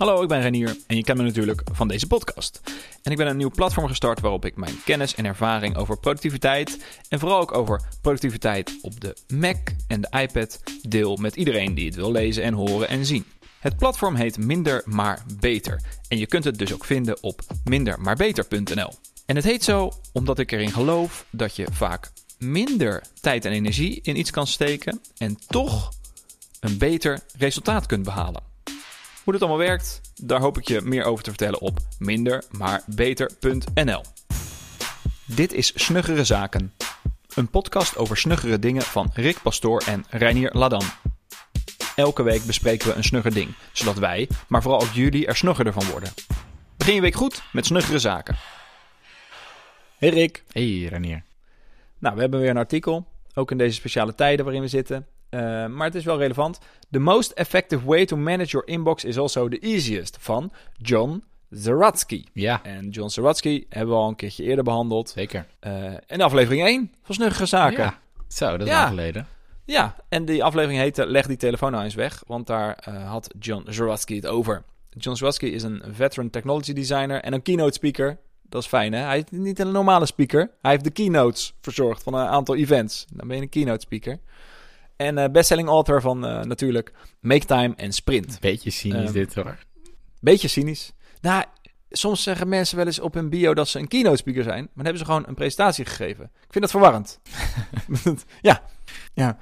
Hallo, ik ben Renier en je kent me natuurlijk van deze podcast. En ik ben een nieuw platform gestart waarop ik mijn kennis en ervaring over productiviteit en vooral ook over productiviteit op de Mac en de iPad deel met iedereen die het wil lezen en horen en zien. Het platform heet Minder maar Beter en je kunt het dus ook vinden op mindermaarbeter.nl. En het heet zo omdat ik erin geloof dat je vaak minder tijd en energie in iets kan steken en toch een beter resultaat kunt behalen. Hoe dit allemaal werkt, daar hoop ik je meer over te vertellen op mindermaarbeter.nl. Dit is Snuggere Zaken, een podcast over snuggere dingen van Rick Pastoor en Reinier Ladan. Elke week bespreken we een snugger ding, zodat wij, maar vooral ook jullie, er snuggerder van worden. Begin je week goed met Snuggere Zaken. Hey Rick. Hey Renier. Nou, we hebben weer een artikel, ook in deze speciale tijden waarin we zitten. Uh, maar het is wel relevant. The most effective way to manage your inbox is also the easiest van John Zeratsky. Ja. En John Zeratsky hebben we al een keertje eerder behandeld. Zeker. Uh, in aflevering 1 van Snuggere Zaken. Ja. Zo, dat is Ja. lang geleden. Ja, en die aflevering heette Leg die telefoon nou eens weg, want daar uh, had John Zeratsky het over. John Zeratsky is een veteran technology designer en een keynote speaker. Dat is fijn, hè? Hij is niet een normale speaker. Hij heeft de keynotes verzorgd van een aantal events. Dan ben je een keynote speaker. En uh, bestselling author van uh, natuurlijk Make Time en Sprint. Beetje cynisch Um, dit hoor. Beetje cynisch. Nou, soms zeggen mensen wel eens op hun bio dat ze een keynote speaker zijn, maar dan hebben ze gewoon een presentatie gegeven. Ik vind dat verwarrend. ja. ja.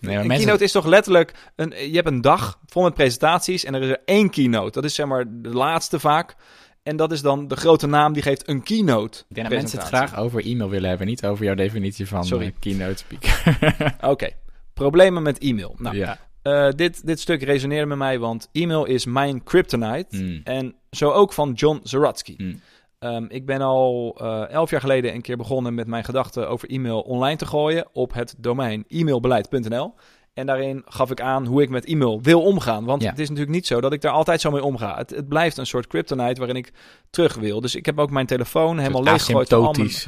Nee, een mensen- keynote is toch letterlijk, een, je hebt een dag vol met presentaties en er is er één keynote. Dat is zeg maar de laatste vaak. En dat is dan de grote naam die geeft een keynote. Ik denk dat mensen het graag over e-mail willen hebben, niet over jouw definitie van Sorry. eh, keynote speaker. Oké, problemen met e-mail. Nou, ja. eh, dit, dit stuk resoneerde met mij, want e-mail is mijn kryptonite. Mm. En zo ook van John Zeratsky. Mm. Ehm, ik ben al eh, elf jaar geleden een keer begonnen met mijn gedachten over e-mail online te gooien op het domein e-mailbeleid.nl. En daarin gaf ik aan hoe ik met e-mail wil omgaan. Want Ja. het is natuurlijk niet zo dat ik daar altijd zo mee omga. Het, het blijft een soort kryptonite waarin ik terug wil. Dus ik heb ook mijn telefoon helemaal leeggegooid. al mijn- Asymptotisch.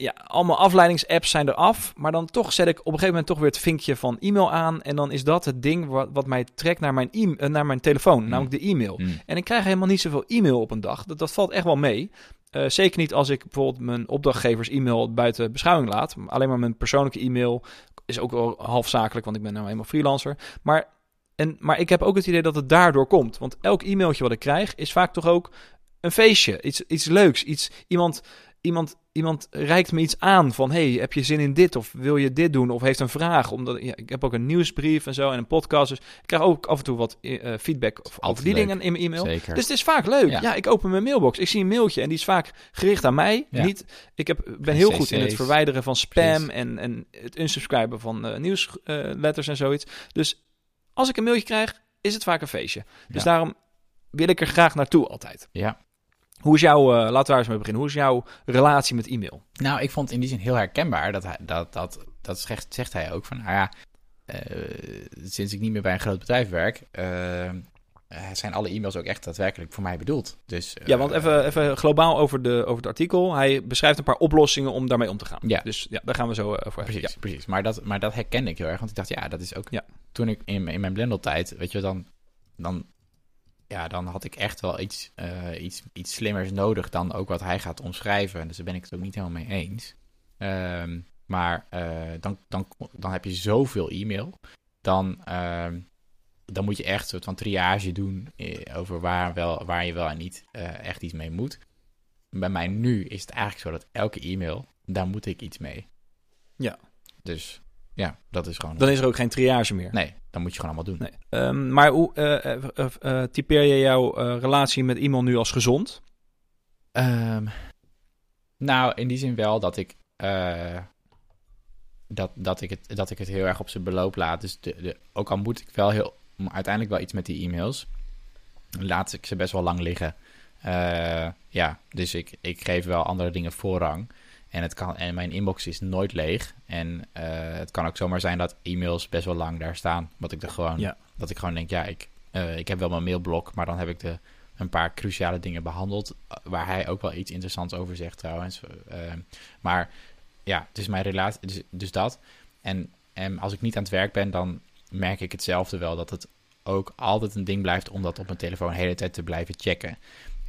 Ja, allemaal afleidingsapps zijn eraf. Maar dan toch zet ik op een gegeven moment toch weer het vinkje van e-mail aan. En dan is dat het ding wat, wat mij trekt naar mijn, e- eh, naar mijn telefoon, Mm. namelijk de e-mail. mm. En ik krijg helemaal niet zoveel e-mail op een dag. Dat, dat valt echt wel mee. Eh, zeker niet als ik bijvoorbeeld mijn opdrachtgevers e-mail buiten beschouwing laat. Alleen maar mijn persoonlijke e-mail is ook wel half zakelijk, want ik ben nou helemaal freelancer. Maar, en, maar ik heb ook het idee dat het daardoor komt. Want elk e-mailtje wat ik krijg is vaak toch ook een feestje. Iets, iets leuks. Iets, iemand, iemand, iemand reikt me iets aan van... hey, heb je zin in dit? Of wil je dit doen? Of heeft een vraag. Omdat, ja, ik heb ook een nieuwsbrief en zo en een podcast. Dus ik krijg ook af en toe wat eh, feedback over die leuk. dingen in mijn e-mail. Zeker. Dus het is vaak leuk. Ja. Ja. ik open mijn mailbox. Ik zie een mailtje en die is vaak gericht aan mij. Ja. Niet, ik heb, ben heel goed in het verwijderen van spam Precies. en, en het unsubscriben van eh, nieuwsletters en zoiets. Dus als ik een mailtje krijg, is het vaak een feestje. Dus daarom wil ik er graag naartoe altijd. ja. Hoe is jouw, eh, laten we daar eens mee beginnen. Hoe is jouw relatie met e-mail? Nou, ik vond het in die zin heel herkenbaar. Dat, hij, dat, dat, dat zegt, zegt hij ook van, nou ja, eh, sinds ik niet meer bij een groot bedrijf werk, eh, zijn alle e-mails ook echt daadwerkelijk voor mij bedoeld. Dus, Ja, want even, even globaal over, de, over het artikel. Hij beschrijft een paar oplossingen om daarmee om te gaan. Ja. Dus ja, daar gaan we zo eh, over Precies, hebben. precies. Maar dat, maar dat herkende ik heel erg. Want ik dacht, ja, dat is ook... Ja. Toen ik in, in mijn Blendel-tijd, weet je, dan, dan, ja, dan had ik echt wel iets, eh, iets, iets slimmers nodig dan ook wat hij gaat omschrijven. Dus daar ben ik het ook niet helemaal mee eens. Ehm, maar eh, dan, dan, dan heb je zoveel e-mail. Dan, ehm, dan moet je echt een soort van triage doen eh, over waar, wel, waar je wel en niet echt iets mee moet. Bij mij nu is het eigenlijk zo dat elke e-mail, daar moet ik iets mee. Ja. Dus ja, dat is gewoon... Dan is er ook geen triage meer. Nee, dan moet je gewoon allemaal doen. Nee. Ehm, maar hoe eh, eh, eh, typeer je jouw relatie met e-mail nu als gezond? Ehm, nou, in die zin wel dat ik, dat, dat, ik het, dat ik het heel erg op zijn beloop laat. Dus de, de, ook al moet ik wel heel, uiteindelijk wel iets met die e-mails, laat ik ze best wel lang liggen. Ja, dus ik, ik geef wel andere dingen voorrang. En, het kan, en mijn inbox is nooit leeg. En eh, het kan ook zomaar zijn dat e-mails best wel lang daar staan. Wat ik er gewoon, Ja. dat ik gewoon denk, ja, ik, eh, ik heb wel mijn mailblok, maar dan heb ik de, een paar cruciale dingen behandeld. eh, Waar hij ook wel iets interessants over zegt trouwens. Maar ja, het is mijn relatie, dus, dus dat. En, en als ik niet aan het werk ben, dan merk ik hetzelfde wel. Dat het ook altijd een ding blijft om dat op mijn telefoon de hele tijd te blijven checken.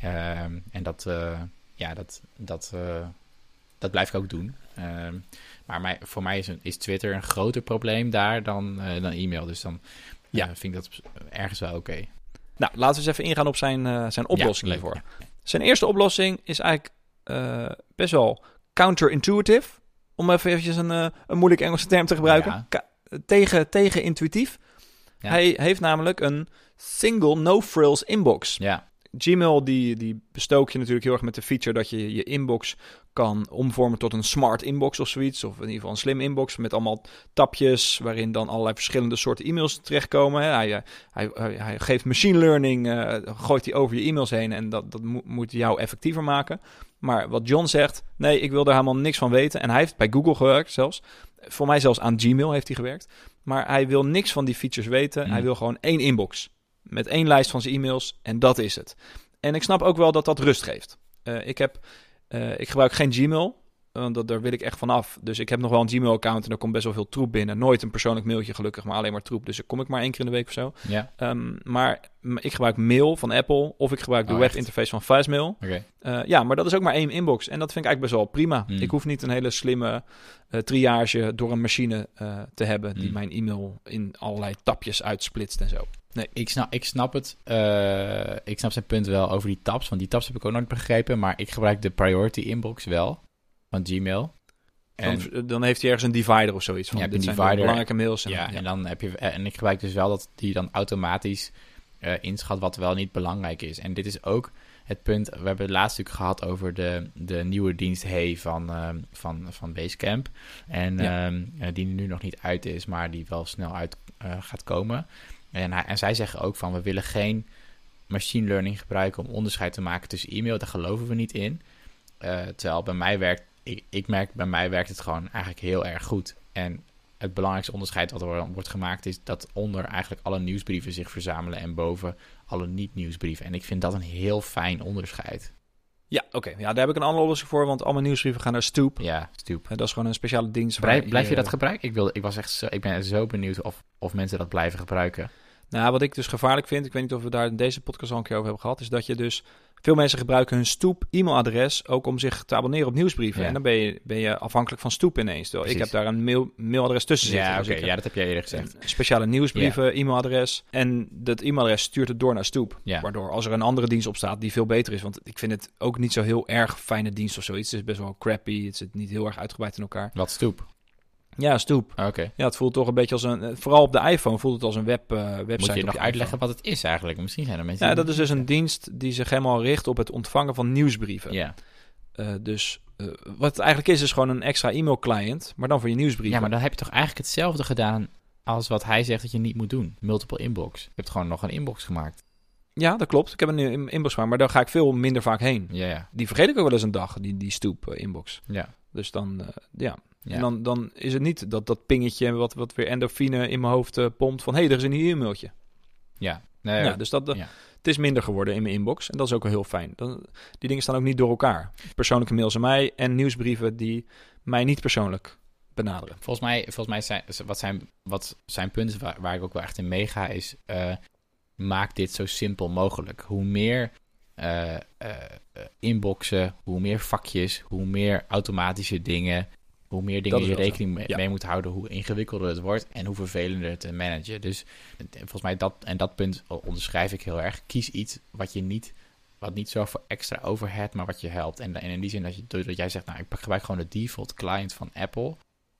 Ehm, en dat, ja, dat, dat, dat blijf ik ook doen. Ehm, maar mij, voor mij is, een, is Twitter een groter probleem daar dan, eh, dan e-mail. Dus dan ja. Ja. vind ik dat ergens wel oké. Nou, laten we eens even ingaan op zijn, eh, zijn oplossing Ja, leuk, hiervoor. Zijn eerste oplossing is eigenlijk eh, best wel counterintuitive. Om even eventjes een, eh, een moeilijke Engelse term te gebruiken. Ja. Tegen, tegen intuïtief. Hij heeft namelijk een single no-frills inbox. Ja, Gmail die, die bestook je natuurlijk heel erg met de feature dat je je inbox kan omvormen tot een smart inbox of zoiets. Of in ieder geval een slim inbox met allemaal tapjes waarin dan allerlei verschillende soorten e-mails terechtkomen. Hij, eh, hij, hij, hij geeft machine learning, eh, gooit hij over je e-mails heen en dat, dat moet- moet jou effectiever maken. Maar wat John zegt, nee, ik wil daar helemaal niks van weten. En hij heeft bij Google gewerkt zelfs. Voor mij zelfs aan Gmail heeft hij gewerkt. Maar hij wil niks van die features weten. Mm. Hij wil gewoon één inbox. Met één lijst van zijn e-mails en dat is het. En ik snap ook wel dat dat rust geeft. Eh, ik, heb, eh, ik gebruik geen Gmail, want dat, daar wil ik echt van af. Dus ik heb nog wel een Gmail-account en er komt best wel veel troep binnen. Nooit een persoonlijk mailtje gelukkig, maar alleen maar troep. Dus daar kom ik maar één keer in de week of zo. ja, Ehm, maar ik gebruik mail van Apple of ik gebruik de Oh, webinterface van Fastmail. Eh, ja, maar dat is ook maar één inbox. En dat vind ik eigenlijk best wel prima. Mm. Ik hoef niet een hele slimme eh, triage door een machine te hebben... die Mm. mijn e-mail in allerlei tapjes uitsplitst en zo. Ik snap, ik snap het. eh, ik snap zijn punt wel over die tabs. Want die tabs heb ik ook nooit begrepen. Maar ik gebruik de priority inbox wel. Van Gmail. En, Dan, dan heeft hij ergens een divider of zoiets. Van, Ja, je hebt dit een zijn de divider. belangrijke mails. En, ja, en dan heb je. En ik gebruik dus wel dat die dan automatisch eh, inschat wat wel niet belangrijk is. En dit is ook het punt. We hebben het laatst natuurlijk gehad over de, de nieuwe dienst Hey van, van, van Basecamp. En Ja. ehm, eh, die nu nog niet uit is, maar die wel snel uit eh, gaat komen. En, en zij zeggen ook van we willen geen machine learning gebruiken om onderscheid te maken tussen e-mail. Daar geloven we niet in. Eh, terwijl bij mij werkt, ik, ik merk bij mij werkt het gewoon eigenlijk heel erg goed. En het belangrijkste onderscheid wat er wordt gemaakt is dat onder eigenlijk alle nieuwsbrieven zich verzamelen en boven alle niet-nieuwsbrieven. En ik vind dat een heel fijn onderscheid. Ja, oké. Ja, daar heb ik een andere oplossing voor, want al mijn nieuwsbrieven gaan naar Stoop. Ja, stoep. Eh, dat is gewoon een speciale dienst. Blijf je dat gebruiken? Ik, wilde, ik, was echt zo, ik ben zo benieuwd of, of mensen dat blijven gebruiken. Nou, wat ik dus gevaarlijk vind, ik weet niet of we daar in deze podcast al een keer over hebben gehad, is dat je dus veel mensen gebruiken hun Stoep e-mailadres ook om zich te abonneren op nieuwsbrieven. Ja. En dan ben je, ben je afhankelijk van Stoep ineens. Terwijl ik heb daar een mail, mailadres tussen zitten. Ja, Dus oké. Ja, dat heb jij eerder gezegd. speciale nieuwsbrieven e-mailadres. En dat e-mailadres stuurt het door naar Stoep. Ja. Waardoor als er een andere dienst op staat die veel beter is. Want ik vind het ook niet zo heel erg fijne dienst of zoiets. Het is best wel crappy. Het zit niet heel erg uitgebreid in elkaar. Wat stoep? Ja, Stoep. Ah, Oké. Ja, het voelt toch een beetje als een... eh, Vooral op de iPhone voelt het als een web, eh, website Moet je nog uitleggen wat het is eigenlijk? Misschien zijn er mensen Ja, dat is dus een dienst die zich helemaal richt op het ontvangen van nieuwsbrieven. Ja. Eh, dus wat het eigenlijk is, is gewoon een extra e-mail client, maar dan voor je nieuwsbrieven. ja, maar dan heb je toch eigenlijk hetzelfde gedaan als wat hij zegt dat je niet moet doen. Multiple inbox. Je hebt gewoon nog een inbox gemaakt. Ja, dat klopt. Ik heb een in- inbox gemaakt, maar daar ga ik veel minder vaak heen. Ja, ja. Die vergeet ik ook wel eens een dag, die, die stoep eh, inbox. Ja. Dus dan, ja. Ja. En dan, dan is het niet dat, dat pingetje wat, wat weer endorfine in mijn hoofd eh, pompt van... hé, hey, er is een nieuw e-mailtje. ja. Nee, ja, dus dat, ja. het is minder geworden in mijn inbox. En dat is ook wel heel fijn. Dan, die dingen staan ook niet door elkaar. Persoonlijke mails aan mij en nieuwsbrieven die mij niet persoonlijk benaderen. Volgens mij, volgens mij zijn, wat zijn, wat zijn punten waar, waar ik ook wel echt in meega is... eh, maak dit zo simpel mogelijk. Hoe meer eh, inboxen, hoe meer vakjes, hoe meer automatische dingen... Hoe meer dingen je rekening mee, Ja. mee moet houden, hoe ingewikkelder het wordt en hoe vervelender het te managen. Dus volgens mij dat en dat punt onderschrijf ik heel erg. Kies iets wat je niet, wat niet zo voor extra overhead, maar wat je helpt. En, en in die zin dat, je, doordat jij zegt, nou ik gebruik gewoon de default client van Apple,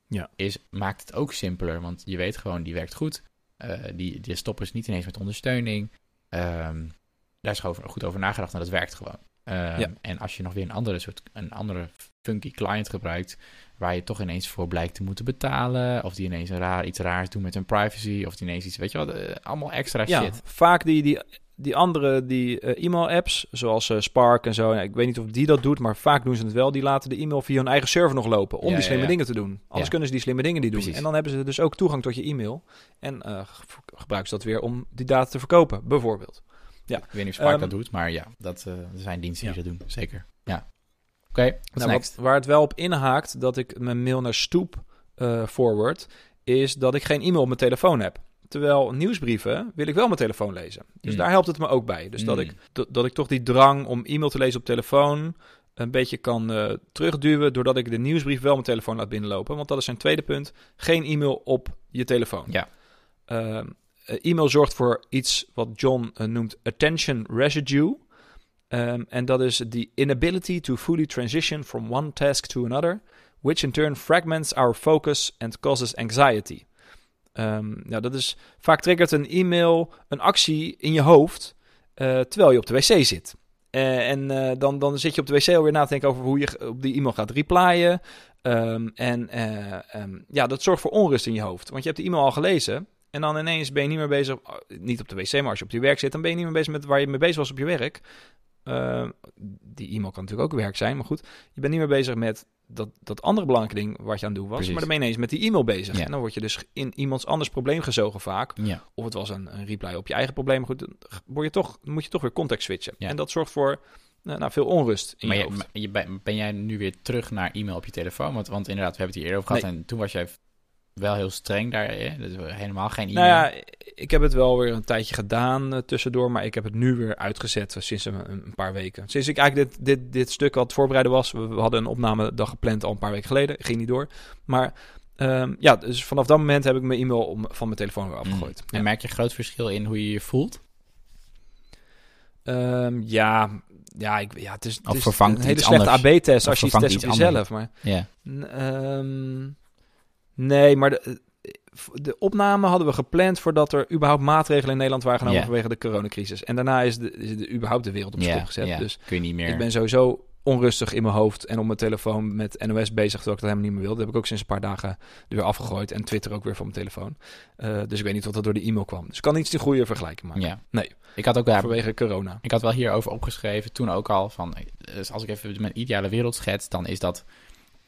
Ja. is, maakt het ook simpeler. Want je weet gewoon, die werkt goed. Eh, die, die stoppen is niet ineens met ondersteuning. Ehm, daar is gewoon goed over nagedacht en dat werkt gewoon. Ehm, Ja. En als je nog weer een andere soort, een andere funky client gebruikt, waar je toch ineens voor blijkt te moeten betalen, of die ineens een raar, iets raars doen met hun privacy, of die ineens iets, weet je wat, eh, allemaal extra Ja, shit. vaak die, die, die andere die, eh, e-mail-apps, zoals eh, Spark en zo. ja, ik weet niet of die dat doet, maar vaak doen ze het wel. Die laten de e-mail via hun eigen server nog lopen om Ja, die slimme dingen te doen. Anders kunnen ze die slimme dingen niet doen. Precies. En dan hebben ze dus ook toegang tot je e-mail. En ge- gebruiken ze dat weer om die data te verkopen, bijvoorbeeld. Ja. Ik weet niet of Spark Ehm, dat doet, maar ja, dat er zijn diensten Ja. die dat doen, zeker. Ja. Oké, Nou, next? wat, waar het wel op inhaakt dat ik mijn mail naar Stoep eh forward, is dat ik geen e-mail op mijn telefoon heb. Terwijl nieuwsbrieven wil ik wel mijn telefoon lezen. Dus Mm. daar helpt het me ook bij. Dus dat, Mm. ik, dat, ik toch die drang om e-mail te lezen op telefoon een beetje kan eh, terugduwen... doordat ik de nieuwsbrief wel mijn telefoon laat binnenlopen. Want dat is zijn tweede punt. Geen e-mail op je telefoon. Ja. Ehm, eh, e-mail zorgt voor iets wat John eh, noemt attention residue. Ehm, en dat is the inability to fully transition from one task to another, which in turn fragments our focus and causes anxiety. Ehm, nou, dat is vaak triggert een e-mail een actie in je hoofd eh, terwijl je op de wc zit. Eh, en eh, dan, dan zit je op de wc alweer na te denken over hoe je op die e-mail gaat replyen. Ehm, en eh, ja, dat zorgt voor onrust in je hoofd. Want je hebt de e-mail al gelezen. En dan ineens ben je niet meer bezig, oh, niet op de wc, maar als je op je werk zit, dan ben je niet meer bezig met waar je mee bezig was op je werk. Eh, die e-mail kan natuurlijk ook werk zijn, maar goed. Je bent niet meer bezig met dat, dat andere belangrijke ding wat je aan het doen was. Precies. Maar dan ben je ineens met die e-mail bezig. Ja. En dan word je dus in iemands anders probleem gezogen vaak. Ja. Of het was een, een reply op je eigen probleem. Goed, dan word je toch, moet je toch weer context switchen. Ja. En dat zorgt voor eh, nou, veel onrust in Maar, je je, hoofd. maar je, ben jij nu weer terug naar e-mail op je telefoon? Want, want inderdaad, we hebben het hier eerder over gehad. En toen was jij wel heel streng daar. Hè? Dus helemaal geen e-mail. Nou ja, ik heb het wel weer een tijdje gedaan eh, tussendoor, maar ik heb het nu weer uitgezet eh, sinds een, een paar weken. Sinds ik eigenlijk dit, dit, dit stuk wat voorbereiden was, we, we hadden een opnamedag gepland al een paar weken geleden, ging niet door. Maar ehm, ja, dus vanaf dat moment heb ik mijn e-mail om, van mijn telefoon weer afgegooid. En merk je een groot verschil in hoe je je voelt? Ehm, ja, ja, ik, ja, het is, het is een hele slechte. AB-test als je iets vervangt test op jezelf. Maar Ja. Ehm, nee, maar de, eh, de opname hadden we gepland voordat er überhaupt maatregelen in Nederland waren genomen vanwege de coronacrisis. En daarna is, de, is de, überhaupt de wereld op kop gezet. Dus kun je niet meer. ik ben sowieso onrustig in mijn hoofd en op mijn telefoon met NOS bezig, terwijl ik dat helemaal niet meer wil. Dat heb ik ook sinds een paar dagen er weer afgegooid en Twitter ook weer van mijn telefoon. Eh, dus ik weet niet wat er door de e-mail kwam. Dus ik kan niet de goede vergelijking maken. Ja. Nee. Ik had ook daar Vanwege corona. Ik had wel hierover opgeschreven, toen ook al, van, dus als ik even mijn ideale wereld schets, dan is dat,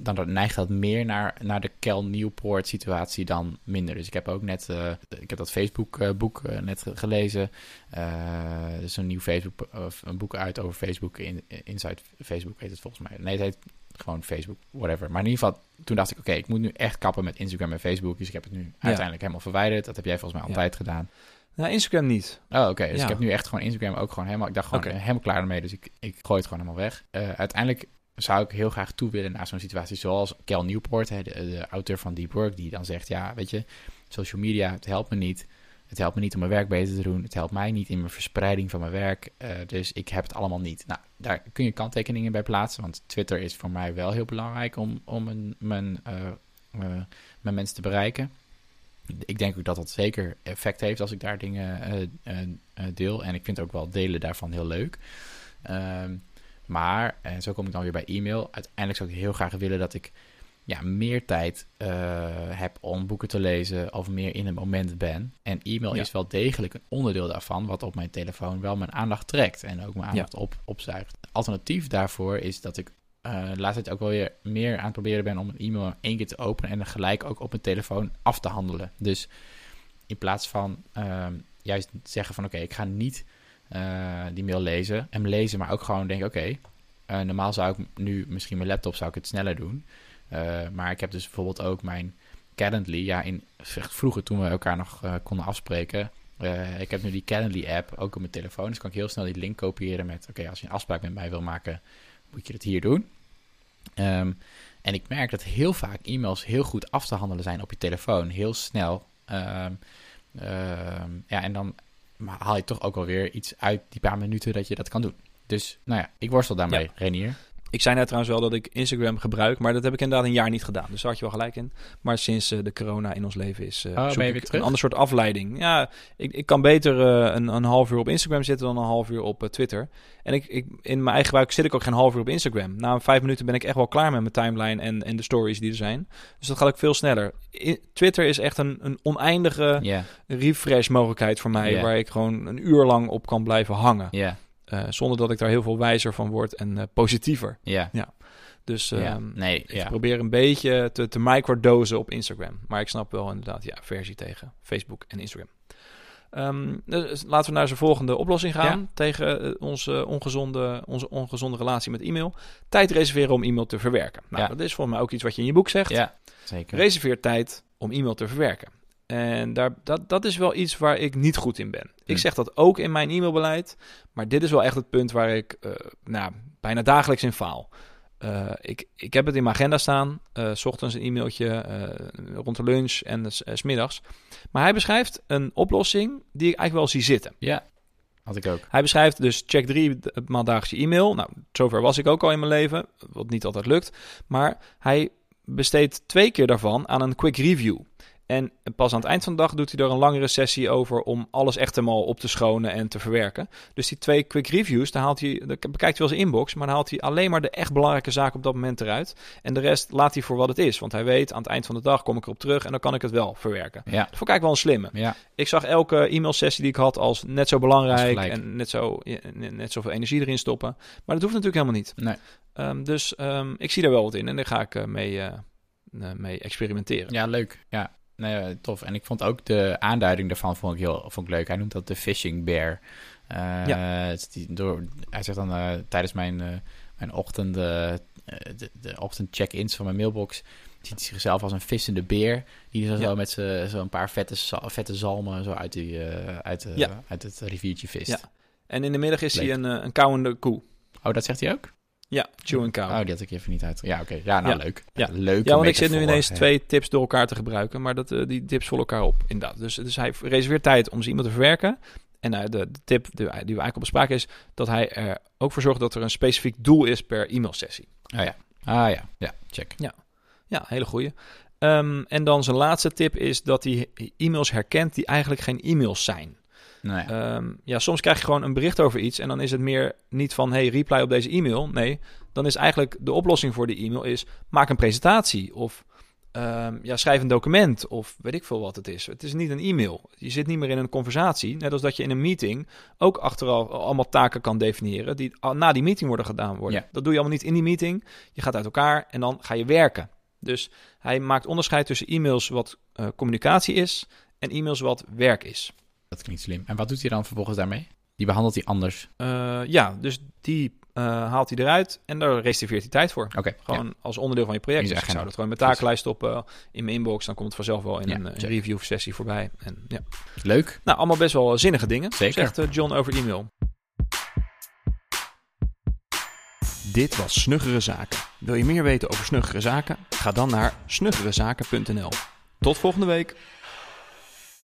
dan neigt dat meer naar, naar de Cal Newport situatie dan minder. Dus ik heb ook net, eh, ik heb dat Facebook eh, boek eh, net ge- gelezen. Er is een nieuw Facebook, of een boek uit over Facebook, in, Inside Facebook heet het volgens mij. Nee, het heet gewoon Facebook, whatever. Maar in ieder geval, toen dacht ik, oké, ik moet nu echt kappen met Instagram en Facebook. Dus ik heb het nu uiteindelijk helemaal verwijderd. Dat heb jij volgens mij Ja. altijd gedaan. Nou, Instagram niet. Oh, oké. Dus Ja. ik heb nu echt gewoon Instagram ook gewoon helemaal... Ik dacht gewoon helemaal klaar ermee, dus ik, ik gooi het gewoon helemaal weg. Uiteindelijk zou ik heel graag toe willen naar zo'n situatie zoals Cal Newport, hè, de, auteur van Deep Work, die dan zegt, ja, weet je, social media, het helpt me niet. Het helpt me niet om mijn werk beter te doen. Het helpt mij niet in mijn verspreiding van mijn werk. Eh, dus ik heb het allemaal niet. Nou, daar kun je kanttekeningen bij plaatsen. Want Twitter is voor mij wel heel belangrijk om, om mijn, mijn, eh, eh, mijn mensen te bereiken. Ik denk ook dat dat zeker effect heeft als ik daar dingen deel. En ik vind ook wel delen daarvan heel leuk. Ehm, maar, en zo kom ik dan weer bij e-mail. Uiteindelijk zou ik heel graag willen dat ik ja, meer tijd eh, heb om boeken te lezen of meer in het moment ben. En e-mail Ja. is wel degelijk een onderdeel daarvan, wat op mijn telefoon wel mijn aandacht trekt en ook mijn aandacht op, opzuigt. Alternatief daarvoor is dat ik eh laatst tijd ook wel weer meer aan het proberen ben om een e-mail één keer te openen en dan gelijk ook op mijn telefoon af te handelen. Dus in plaats van ehm, juist zeggen van oké, ik ga niet eh, die mail lezen en lezen, maar ook gewoon denken oké, eh, normaal zou ik nu misschien mijn laptop zou ik het sneller doen. Uh, maar ik heb dus bijvoorbeeld ook mijn Calendly. Ja, in, vroeger toen we elkaar nog konden afspreken. Ik heb nu die Calendly app ook op mijn telefoon. Dus kan ik heel snel die link kopiëren met... Oké, als je een afspraak met mij wil maken, moet je het hier doen. Um, en ik merk dat heel vaak e-mails heel goed af te handelen zijn op je telefoon. Heel snel. Um, ja, en dan haal je toch ook alweer iets uit die paar minuten dat je dat kan doen. Dus, nou ja, ik worstel daarmee, ja. Renier. Ik zei net trouwens wel dat ik Instagram gebruik, maar dat heb ik inderdaad een jaar niet gedaan. Dus daar had je wel gelijk in. Maar sinds uh, de corona in ons leven is, uh, oh, terug? een ander soort afleiding. Ja, ik, ik kan beter uh, een, een half uur op Instagram zitten dan een half uur op Twitter. En ik, ik, in mijn eigen gebruik zit ik ook geen half uur op Instagram. Na vijf minuten ben ik echt wel klaar met mijn timeline en, en de stories die er zijn. Dus dat gaat ook veel sneller. Twitter is echt een, een oneindige yeah. refresh mogelijkheid voor mij, Yeah. waar ik gewoon een uur lang op kan blijven hangen. Ja, Uh, zonder dat ik daar heel veel wijzer van word en uh, positiever. ja. Ja. Dus Ja. uh, Nee, ik ja. probeer een beetje te, te microdosen op Instagram. Maar ik snap wel inderdaad, ja, versie tegen Facebook en Instagram. Ehm, dus laten we naar zijn volgende oplossing gaan Ja. tegen onze, ongezonde, onze ongezonde relatie met e-mail. Tijd reserveren om e-mail te verwerken. Nou, dat is volgens mij ook iets wat je in je boek zegt. Ja, zeker. Reserveer tijd om e-mail te verwerken. En daar, dat, dat is wel iets waar ik niet goed in ben. Ik zeg dat ook in mijn e-mailbeleid. Maar dit is wel echt het punt waar ik eh, nou, bijna dagelijks in faal. Eh, ik, ik heb het in mijn agenda staan. eh, s ochtends een e-mailtje rond de lunch en s- eh, 's middags. Maar hij beschrijft een oplossing die ik eigenlijk wel zie zitten. Ja, had ik ook. Hij beschrijft dus check drie maal je e-mail. Nou, zover was ik ook al in mijn leven, wat niet altijd lukt. Maar hij besteedt twee keer daarvan aan een quick review. En pas aan het eind van de dag doet hij er een langere sessie over om alles echt helemaal op te schonen en te verwerken. Dus die twee quick reviews, daar, haalt hij, daar bekijkt hij wel zijn inbox, maar dan haalt hij alleen maar de echt belangrijke zaken op dat moment eruit. En de rest laat hij voor wat het is. Want hij weet, aan het eind van de dag kom ik erop terug en dan kan ik het wel verwerken. Ja, Dat vond ik eigenlijk wel een slimme. ja. Ik zag elke e-mailsessie die ik had als net zo belangrijk en net, zo, net zoveel energie erin stoppen. Maar dat hoeft natuurlijk helemaal niet. Nee. Ehm, dus ehm, ik zie daar wel wat in en daar ga ik eh, mee, eh, eh, mee experimenteren. ja, leuk. Ja, nee, eh, tof. En ik vond ook de aanduiding daarvan vond ik heel vond ik leuk. Hij noemt dat de fishing bear. Eh, die, door, hij zegt dan eh, tijdens mijn, eh, mijn ochtend, de, de ochtend check-ins van mijn mailbox ziet hij zichzelf als een vissende beer. Die zo, Ja. zo met z'n- zo een paar vette, vette zalmen zo uit, die, uit, Ja. uit het riviertje vist. Ja. En in de middag is Leuk. hij een, een kauwende koe. Oh, dat zegt hij ook? Ja, chewing cow. Oh, die had ik even niet uit. Ja, oké. Ja, nou Ja. leuk. Ja. leuk. ja, want ik zit nu ineens twee tips door elkaar te gebruiken, maar dat, eh, die tips volgen elkaar op, inderdaad. Dus, dus hij reserveert tijd om ze iemand te verwerken. En eh, de, de tip die, die we eigenlijk al bespraken is dat hij er ook voor zorgt dat er een specifiek doel is per e-mailsessie. Oh ja. Ah ja, ja, check. Ja, hele goeie. Ehm, en dan zijn laatste tip is dat hij e-mails herkent die eigenlijk geen e-mails zijn. Ja. Ehm, ja, soms krijg je gewoon een bericht over iets en dan is het meer niet van hey, reply op deze e-mail. Nee, dan is eigenlijk de oplossing voor die e-mail is maak een presentatie of ehm, ja, schrijf een document of weet ik veel wat het is. Het is niet een e-mail. Je zit niet meer in een conversatie. Net als dat je in een meeting ook achteraf allemaal taken kan definiëren die na die meeting worden gedaan worden. Ja. Dat doe je allemaal niet in die meeting. Je gaat uit elkaar en dan ga je werken. Dus hij maakt onderscheid tussen e-mails wat eh, communicatie is en e-mails wat werk is. Dat klinkt slim. En wat doet hij dan vervolgens daarmee? Die behandelt hij anders. Eh, ja, dus die eh, haalt hij eruit en daar reserveert hij tijd voor. Oké. Gewoon als onderdeel van je project. Dus ik zou dat gewoon mijn takenlijst stoppen in mijn inbox. Dan komt het vanzelf wel in Ja, een, eh, review sessie voorbij. En, ja. Leuk. Nou, allemaal best wel zinnige dingen. Zeker. Zegt eh, John over e-mail. Dit was Snuggere Zaken. Wil je meer weten over Snuggere Zaken? Ga dan naar snuggerezaken.nl. Tot volgende week.